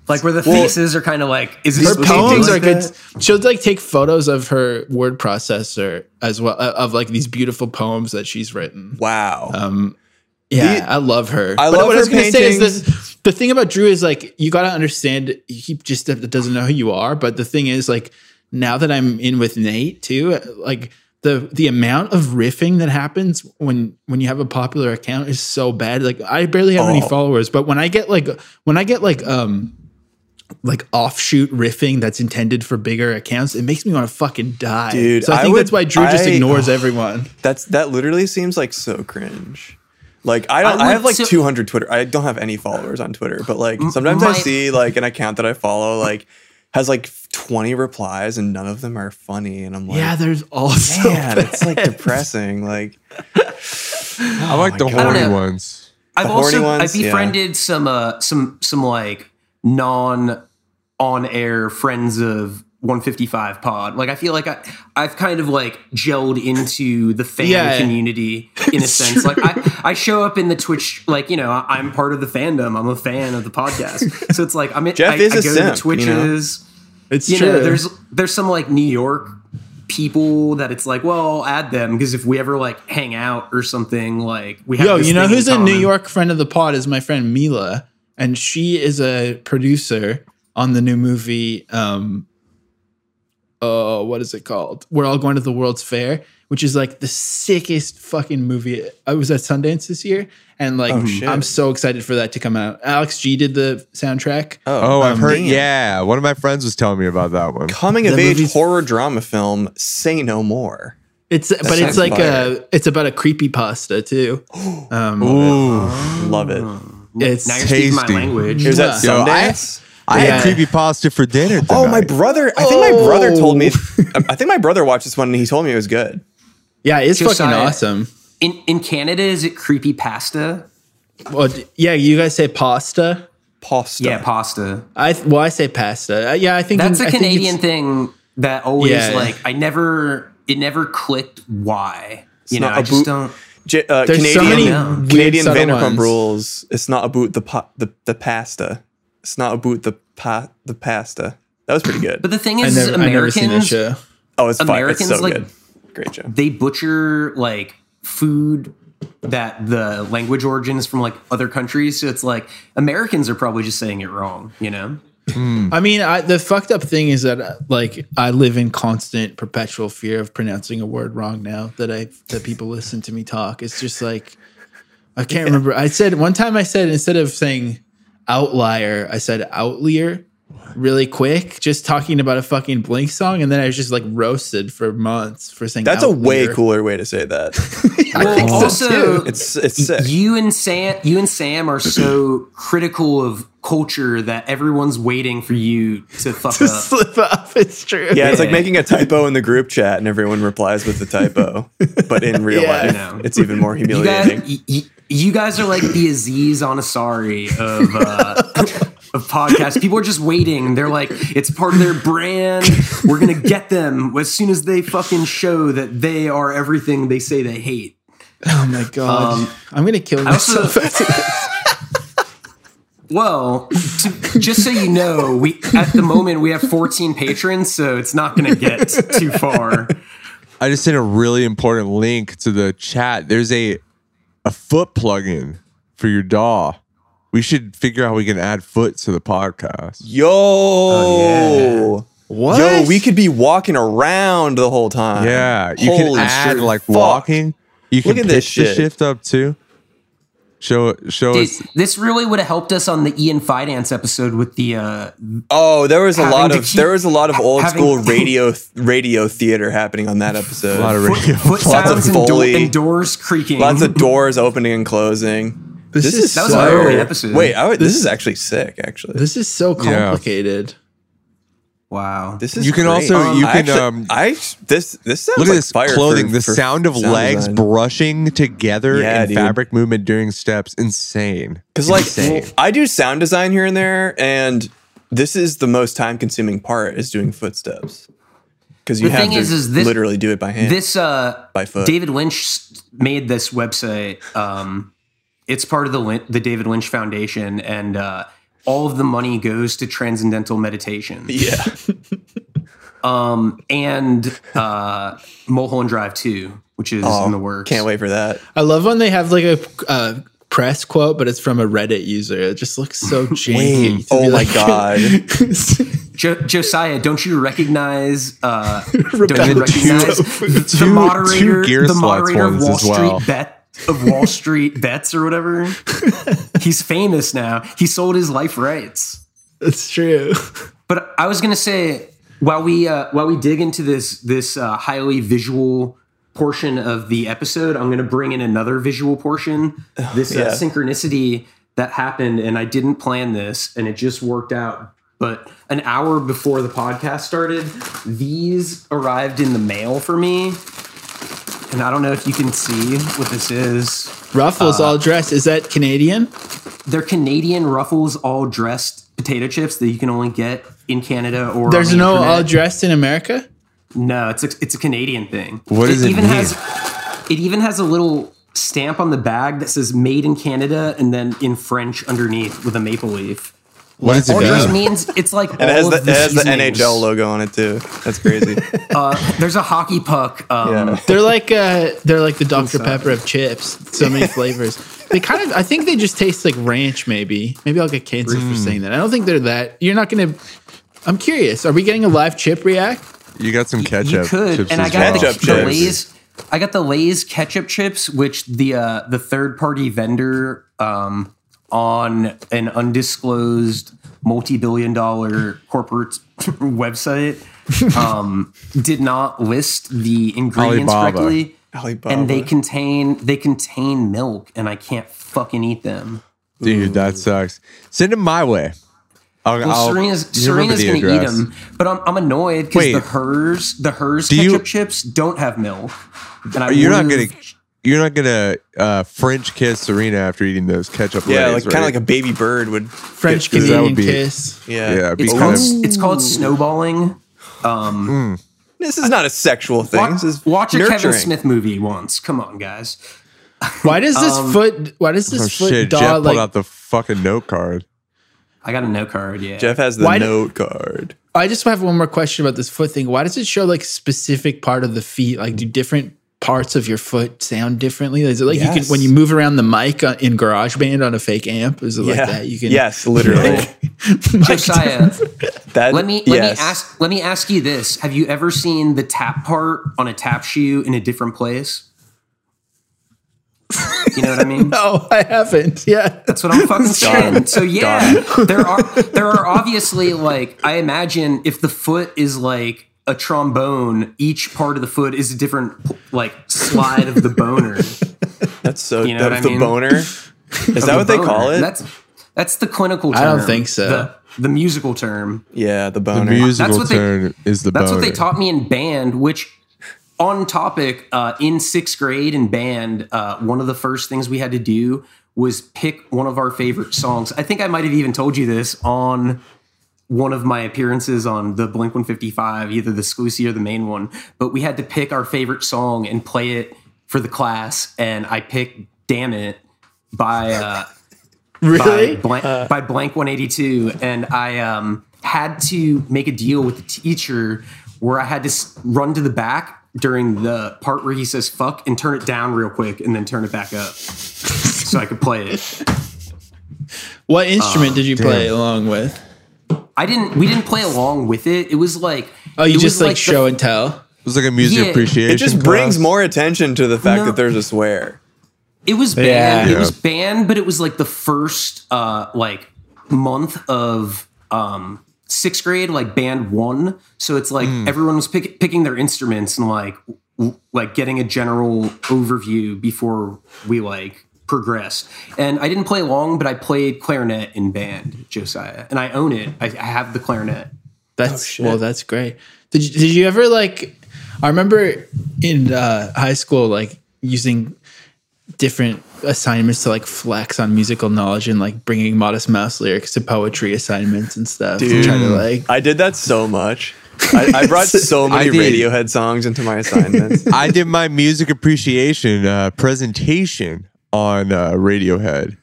like where the faces are kind of like, is this her supposed to poems like are good. that? She'll like take photos of her word processor as well uh, of like these beautiful poems that she's written. Wow. Um, yeah, The- I love her. I But love what I was her gonna say is paintings. the thing about Drew is like you got to understand he just doesn't know who you are. But the thing is like now that I'm in with Nate too, like the the amount of riffing that happens when when you have a popular account is so bad. Like I barely have any Oh. followers, but when I get like when I get like um like offshoot riffing that's intended for bigger accounts, it makes me want to fucking die. Dude, so I I think would- that's why Drew just I- ignores everyone. That's that literally seems like so cringe. Like I don't I I, have like so- 200 Twitter. I don't have any followers on Twitter, but like sometimes I see like an account that I follow like has like 20 replies and none of them are funny and I'm like Yeah, there's also man, it's like depressing. Like I like the God. Horny ones. I've The horny also ones, I've befriended some uh some some like non on air friends of 155 pod. Like I feel like I I've kind of like gelled into the fan Yeah. community in a sense. true. Like I, I show up in the Twitch like you know I'm part of the fandom. I'm a fan of the podcast. So it's like I'm in, Jeff I, is I a go to the simp, you know? Twitches. It's You true. know, there's there's some like New York people that it's like, well, I'll add them because if we ever like hang out or something, like we have. Yo, you know who's a New. York friend of the pod is my friend Mila, and she is a producer on the new movie. Um, uh, what is it called? We're all going to the World's Fair, which is like the sickest fucking movie. I was at Sundance this year, and like Oh. I'm so excited for that to come out. Alex G did the soundtrack. Oh, I've Um, heard. damn. Yeah, one of my friends was telling me about that one. coming of The age horror drama film Say No More. It's but it's like fire. a it's about a creepy pasta too. Um, Ooh, Love it. It's Now you're speaking my Tasty. language. It was at Yo, I- Sundance. I Yeah. had creepy pasta for dinner. Oh, my brother! I think my brother Oh. told me. I think my brother watched this one and he told me it was good. yeah, it's fucking awesome. In in Canada, is it creepy pasta? Well, yeah, you guys say pasta. Pasta. Yeah, pasta. I well, I say pasta. Uh, yeah, I think That's I a think Canadian thing that always Yeah. like I never it never clicked why. You know, I I a just boot- don't. J- uh, There's so Canadian, many Canadian Vanderpump rules. It's not about the pa- the the pasta. It's not about the pa- the pasta. That was pretty good. But the thing I is, never, I never seen Americans show. oh, it's fire. It's so like- good. Great show. they butcher like food that the language origin is from like other countries. So it's like Americans are probably just saying it wrong. You know. Mm. I mean, I, the fucked up thing is that like I live in constant, perpetual fear of pronouncing a word wrong. Now that I that people listen to me talk, it's just like I can't remember. I said one time I said instead of saying outlier, I said outlier really quick, just talking about a fucking Blink song, and then I was just like roasted for months for saying That's a way outlier. cooler way to say that. I think so, also, too. It's it's sick. you and Sam, you and Sam are so critical of culture that everyone's waiting for you to fuck to up. slip up. It's true. Yeah, it's like making a typo in the group chat and everyone replies with the typo. But in real Yeah. life, No. it's even more You humiliating. guys, y- y- you guys are like the Aziz Ansari of uh, of podcasts. People are just waiting. They're like, it's part of their brand. We're gonna get them as soon as they fucking show that they are everything they say they hate. Oh my god, Um, I'm gonna kill also- myself. after this. Well, to, just so you know, we at the moment we have 14 patrons, so it's not gonna get too far. I just sent a really important link to the chat. There's a a foot plugin for your DAW. We should figure out how we can add foot to the podcast. Yo, Oh, What? yo, we could be walking around the whole time. Yeah, you Holy can add shit, like fuck. walking. You can Look at this pitch the shift up too. Show show Dude, us. this really would have helped us on the Ian Finance episode with the uh Oh, there was a lot of keep- there was a lot of old having- school radio radio theater happening on that episode. A lot of radio. foot Lots of sounds and, do- and doors creaking. Lots of doors opening and closing. This, This is, is That was so, an early episode. Wait, I would, this is actually sick. Actually, This is so Yeah. complicated. wow. this is. You can great. also- you I can, actually- um, I this this sounds Look like at this fire clothing. for- the for sound of sound legs design. brushing together Yeah, and dude. fabric movement during steps. Insane. Because like Insane. I do sound design here and there, and this is the most time consuming part is doing footsteps. Because you The have thing to is, is this- literally do it by hand. This uh By foot. David Lynch made this website. Um it's part of the Lin- the David Lynch Foundation and uh all of the money goes to transcendental meditation. yeah, Um and uh Mulholland Drive 2, which is in the works. can't wait for that. I love when they have like a uh, press quote, but it's from a Reddit user. It just looks so janky. Oh be my like- god! Jo- Josiah, don't you recognize? Uh, don't you recognize Two- the, two- moderator, two Gear the Sluts moderator of Wall as well. Street Bet of Wall Street Bets or whatever? He's famous now. He sold his life rights. It's true. But I was gonna say while we uh, while we dig into this this uh, highly visual portion of the episode, I'm gonna bring in another visual portion. This uh, yeah. synchronicity that happened, and I didn't plan this, and it just worked out. But an hour before the podcast started, these arrived in the mail for me. And I don't know if you can see what this is. Ruffles Uh, all dressed. Is that Canadian? They're Canadian Ruffles all dressed potato chips that you can only get in Canada or There's on the no internet. all dressed in America. No, it's a, it's a Canadian thing. What does it even mean? has it even has a little stamp on the bag that says "Made in Canada" and then in French underneath with a maple leaf. What does it All mean? this means it's like all It has the, of it has the. NHL logo on it too. That's crazy. Uh, there's a hockey puck. Um, Yeah. They're like uh, they're like the Dr Pepper of chips. So many flavors. They kind of. I think they just taste like ranch. Maybe. Maybe I'll get cancer Mm. for saying that. I don't think they're that. You're not gonna. I'm curious. Are we getting a live chip react? You got some ketchup. you could, chips and I got well. Ketchup the, the. Lay's. I got the Lay's ketchup chips, which the uh, the third party vendor um, on an undisclosed multi billion dollar corporate website um, did not list the ingredients Alibaba. correctly, Alibaba. and they contain they contain milk, and I can't fucking eat them. Dude, that sucks. Send them my way. I'll, Well, I'll- Serena's, Serena's gonna eat address. them, but I'm, I'm annoyed because the hers the hers Do you- ketchup chips don't have milk. And I You're not gonna. You're not gonna uh, French kiss Serena after eating those ketchup. yeah, Lays, like kind of like a baby bird would. French Because that would be- kiss. Yeah. yeah. Be It's kind called of, it's called snowballing. Um, This is not a sexual thing. watch, this is watch a Kevin nurturing. Smith movie once. Come on, guys. Why does this Um, foot? Why does this oh foot shit! dog Jeff pulled like? out the fucking note card. I got a note card. Yeah, Jeff has the Why do- note card. I just have one more question about this foot thing. Why does it show like specific part of the feet? Like, do different parts of your foot sound differently? Is it like you can when you move around the mic on, in GarageBand on a fake amp? Is it like that? You can yes, literally. Josiah. that. let me let yes. me ask let me ask you this: Have you ever seen the tap part on a tap shoe in a different place? You know what I mean? No, I haven't. Yeah, That's what I'm fucking saying. So yeah, there are there are obviously like I imagine if the foot is like a trombone, each part of the foot is a different like slide of the boner. That's so. You know of what I the mean? boner. Is of that the what they call it? That's that's the clinical term. I don't think so. The, the musical term. yeah, the boner. The boner. musical what they- is the. That's what they taught me in band, which on topic, uh, in sixth grade in band, uh, one of the first things we had to do was pick one of our favorite songs. I think I might have even told you this on one of my appearances on the Blink 155, either the Sclusi or the main one. But we had to pick our favorite song and play it for the class. And I picked Dammit by uh, really. by blank, Uh. by Blink 182 and i um, had to make a deal with the teacher where i had to run to the back during the part where he says fuck and turn it down real quick and then turn it back up so i could play it What instrument did you play along with? I didn't we didn't play along with it it was like Oh, you just like, the- show and tell. It was like a music Yeah, appreciation. it just brings more attention to the fact No. that there's a swear. It was Yeah. banned. It was banned, but it was like the first uh like month of um sixth grade, like band one. So it's like everyone was pick, picking their instruments and like w- like getting a general overview before we like progressed. And I didn't play long, but I played clarinet in band, Josiah, and I own it. I, I have the clarinet. That's shit. well, that's great. Did you, did you ever like? I remember in uh, high school, like using different assignments to like flex on musical knowledge and like bringing Modest Mouse lyrics to poetry assignments and stuff. Dude. try to like. I did that so much. I, I brought so many I. Radiohead songs into my assignments. I did my music appreciation uh, presentation on uh, Radiohead.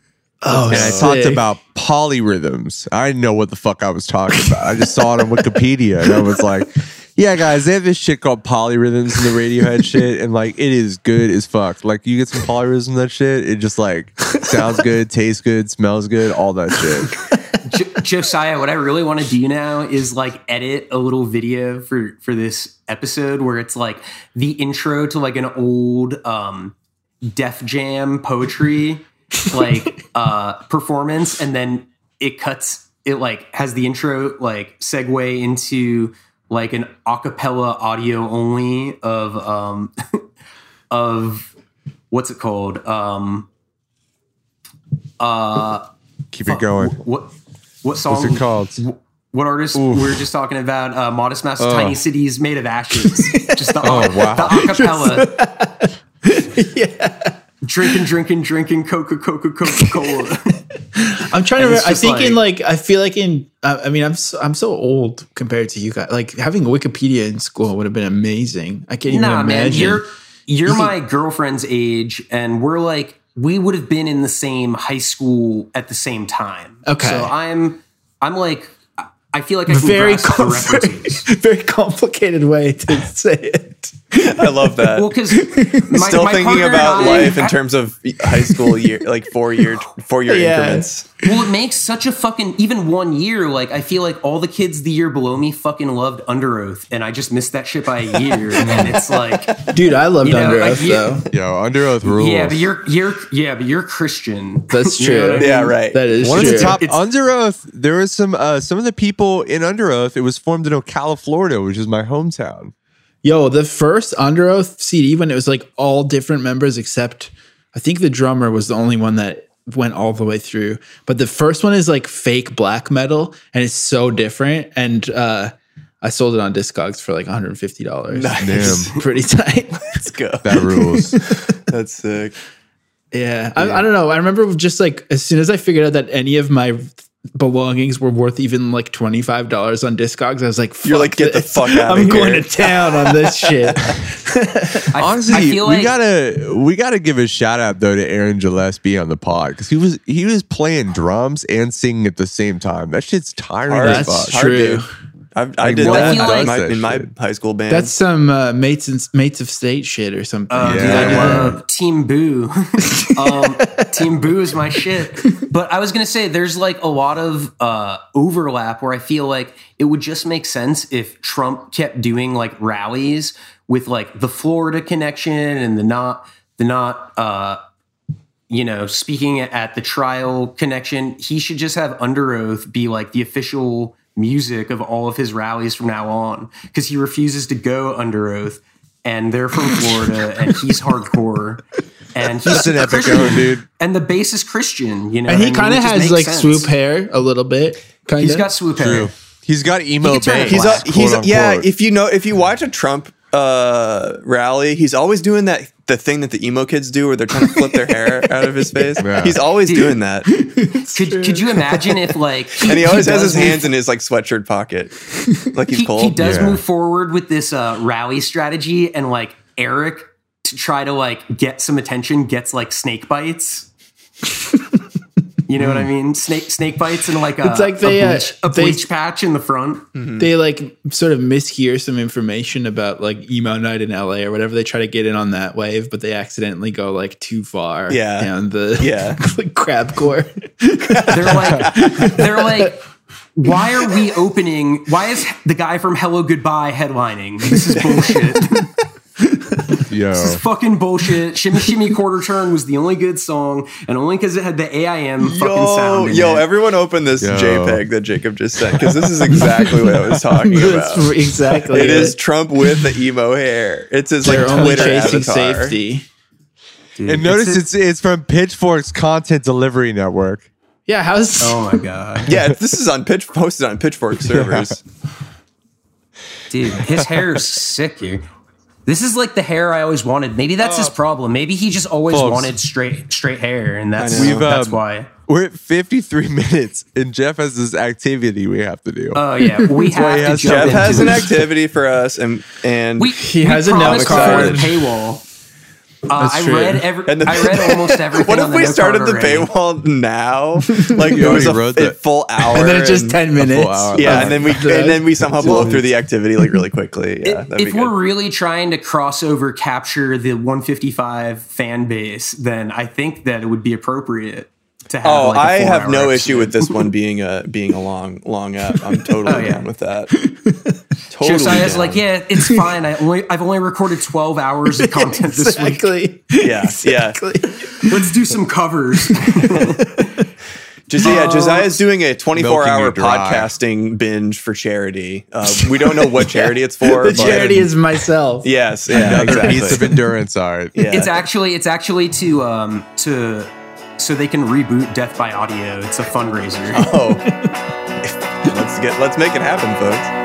Oh, And I talked about polyrhythms. I didn't know what the fuck I was talking about. I just saw it on Wikipedia and I was like, yeah, guys, they have this shit called polyrhythms in the Radiohead shit. And like, it is good as fuck. Like, you get some polyrhythms in that shit. It just like sounds good, tastes good, smells good, all that shit. Jo- Josiah, what I really want to do now is like edit a little video for for this episode where it's like the intro to like an old um Def Jam poetry like uh performance and then it cuts it like has the intro like segue into like an acapella audio only of um of what's it called um uh Keep it going. what what song What's it called? what artist we were just talking about? Uh, Modest Mouse, Oh. Tiny Cities Made of Ashes. just the, Oh, wow. the acapella. yeah. Drinking, drinking, drinking Coca, Coca, Coca Cola. I'm trying to. Remember, I think in like I feel like in. Uh, I mean, I'm so, I'm so old compared to you guys. Like having Wikipedia in school would have been amazing. I can't even nah, man, imagine. you're you're my girlfriend's age, and we're like we would have been in the same high school at the same time. Okay. so I'm I'm like I- feel like I can very, com- very, references. very complicated way to say it. I love that. Well, because Still thinking about life in terms of high school year, like four year, four year Yeah. increments. Well, it makes such a fucking even one year. Like I feel like all the kids the year below me fucking loved Underoath, and I just missed that shit by a year. and then it's like, Dude, I loved You know, Under like, Oath you- though. Yo, Under Oath rules. yeah, but you're you're yeah, but you're Christian. That's You know true. I mean? Yeah, right. That is One true. of the top It's- Underoath. There was some uh, some of the people in Underoath. It was formed in Ocala, Florida, which is my hometown. Yo, the first Underoath CD when it was like all different members except I think the drummer was the only one that went all the way through. But the first one is like fake black metal and it's so different. And uh I sold it on Discogs for like $150. Damn, Pretty tight. Let's go. that rules. That's sick. Yeah. I, I don't know. I remember just like as soon as I figured out that any of my belongings were worth even like $25 on Discogs, I was like, You're like, "Fuck get the this. fuck outta I'm going here." to town on this shit. I, Honestly, I feel we like gotta we gotta give a shout out though to Aaron Gillespie on the pod because he was he was playing drums and singing at the same time. That shit's tiring Hard. as That's fuck. true. dude. I, I Like, did that feel in like- my, That in my high school band. That's some uh, mates and mates of state shit or something. Uh, dude, Yeah. I love Team Boo. um, Team Boo is my shit. But I was gonna say, there's like a lot of uh, overlap where I feel like it would just make sense if Trump kept doing like rallies with like the Florida connection and the not the not uh, you know speaking at the trial connection. He should just have Underoath be like the official music of all of his rallies from now on because he refuses to go under oath and they're from Florida and he's hardcore and he's That's an super epic own, dude. and the bass is Christian, you know. and he kind of It just has like sense. swoop hair a little bit. Kind He's of. got swoop hair. He's got emo He can turn it bangs. he's a, he's quote yeah. If you know, if you watch a Trump uh, rally, he's always doing that. The thing that the emo kids do, where they're trying to flip their hair out of his face. Yeah. He's always Dude. doing that, Could, could you imagine if like and he always has does his hands in his like sweatshirt pocket, like he's he, cold. he does Yeah. move forward with this uh, rally strategy and like Eric to try to like get some attention gets like snake bites. You know what I mean? Snake snake bites and like a, It's like they, a, uh, bleach, they- patch in the front. they like sort of mishear some information about like emo night in LA or whatever. They try to get in on that wave, but they accidentally go like too far Yeah. down the Yeah. like crab core. They're like, they're like, why are we opening? Why is the guy from Hellogoodbye headlining? This is bullshit. Yo. This is fucking bullshit. Shimmy Shimmy Quarter Turn was the only good song, and only because it had the AIM fucking Yo, sound. in yo, it. everyone open this Yo. JPEG that Jacob just sent because this is exactly what I was talking about. exactly It is Trump with the emo hair. It's his like They're only Twitter chasing avatar. safety. Dude, And notice it's, it's it's from Pitchfork's Content Delivery Network. Yeah, how's oh my god, Yeah, this is on pitch posted on Pitchfork servers. dude, his hair is sick here. This is like the hair I always wanted. Maybe that's his problem. Maybe he just always Folks. wanted straight straight hair, and that's I. We've, that's um, why. We're at 53 minutes, and Jeff has this activity we have to do. Oh yeah, we have to has- jump Jeff into has an activity for us, and and We, He we has a promised note card. paywall. Uh, I true. read every. And the- I read almost everything. what if on the we note started card the already. paywall now? Like it was a, wrote a that. full hour, and then it's just ten minutes. hour. Yeah, Oh and then we and then we somehow blow through the activity like really quickly. Yeah, that'd if be we're really trying to cross over capture the 155 fan base, then I think that it would be appropriate to have. Oh, like, a I have no episode. issue with this one being a being a long long app. I'm totally Oh, yeah. down with that. totally. Josiah's down. like, yeah, it's fine. I only I've only recorded 12 hours of content this week. exactly. Yeah, yeah. Let's do some covers. Just, yeah, Josiah's doing a 24 hour podcasting binge for charity. Uh, we don't know what charity it's for. The but- charity is myself. Yes, yeah, Another exactly. piece of endurance art. yeah. It's actually it's actually to um to so they can reboot Death by Audio. It's a fundraiser. oh, let's get let's make it happen, folks.